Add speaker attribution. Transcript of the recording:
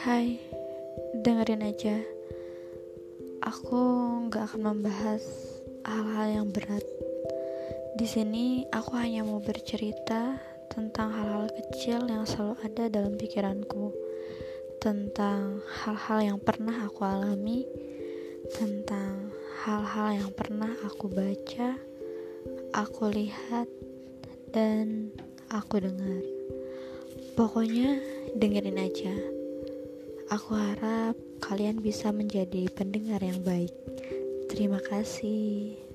Speaker 1: Hai, dengerin aja. Aku nggak akan membahas hal-hal yang berat. Di sini aku hanya mau bercerita tentang hal-hal kecil yang selalu ada dalam pikiranku, tentang hal-hal yang pernah aku alami, tentang hal-hal yang pernah aku baca, aku lihat, dan aku dengar. Pokoknya dengerin aja. Aku harap kalian bisa menjadi pendengar yang baik. Terima kasih.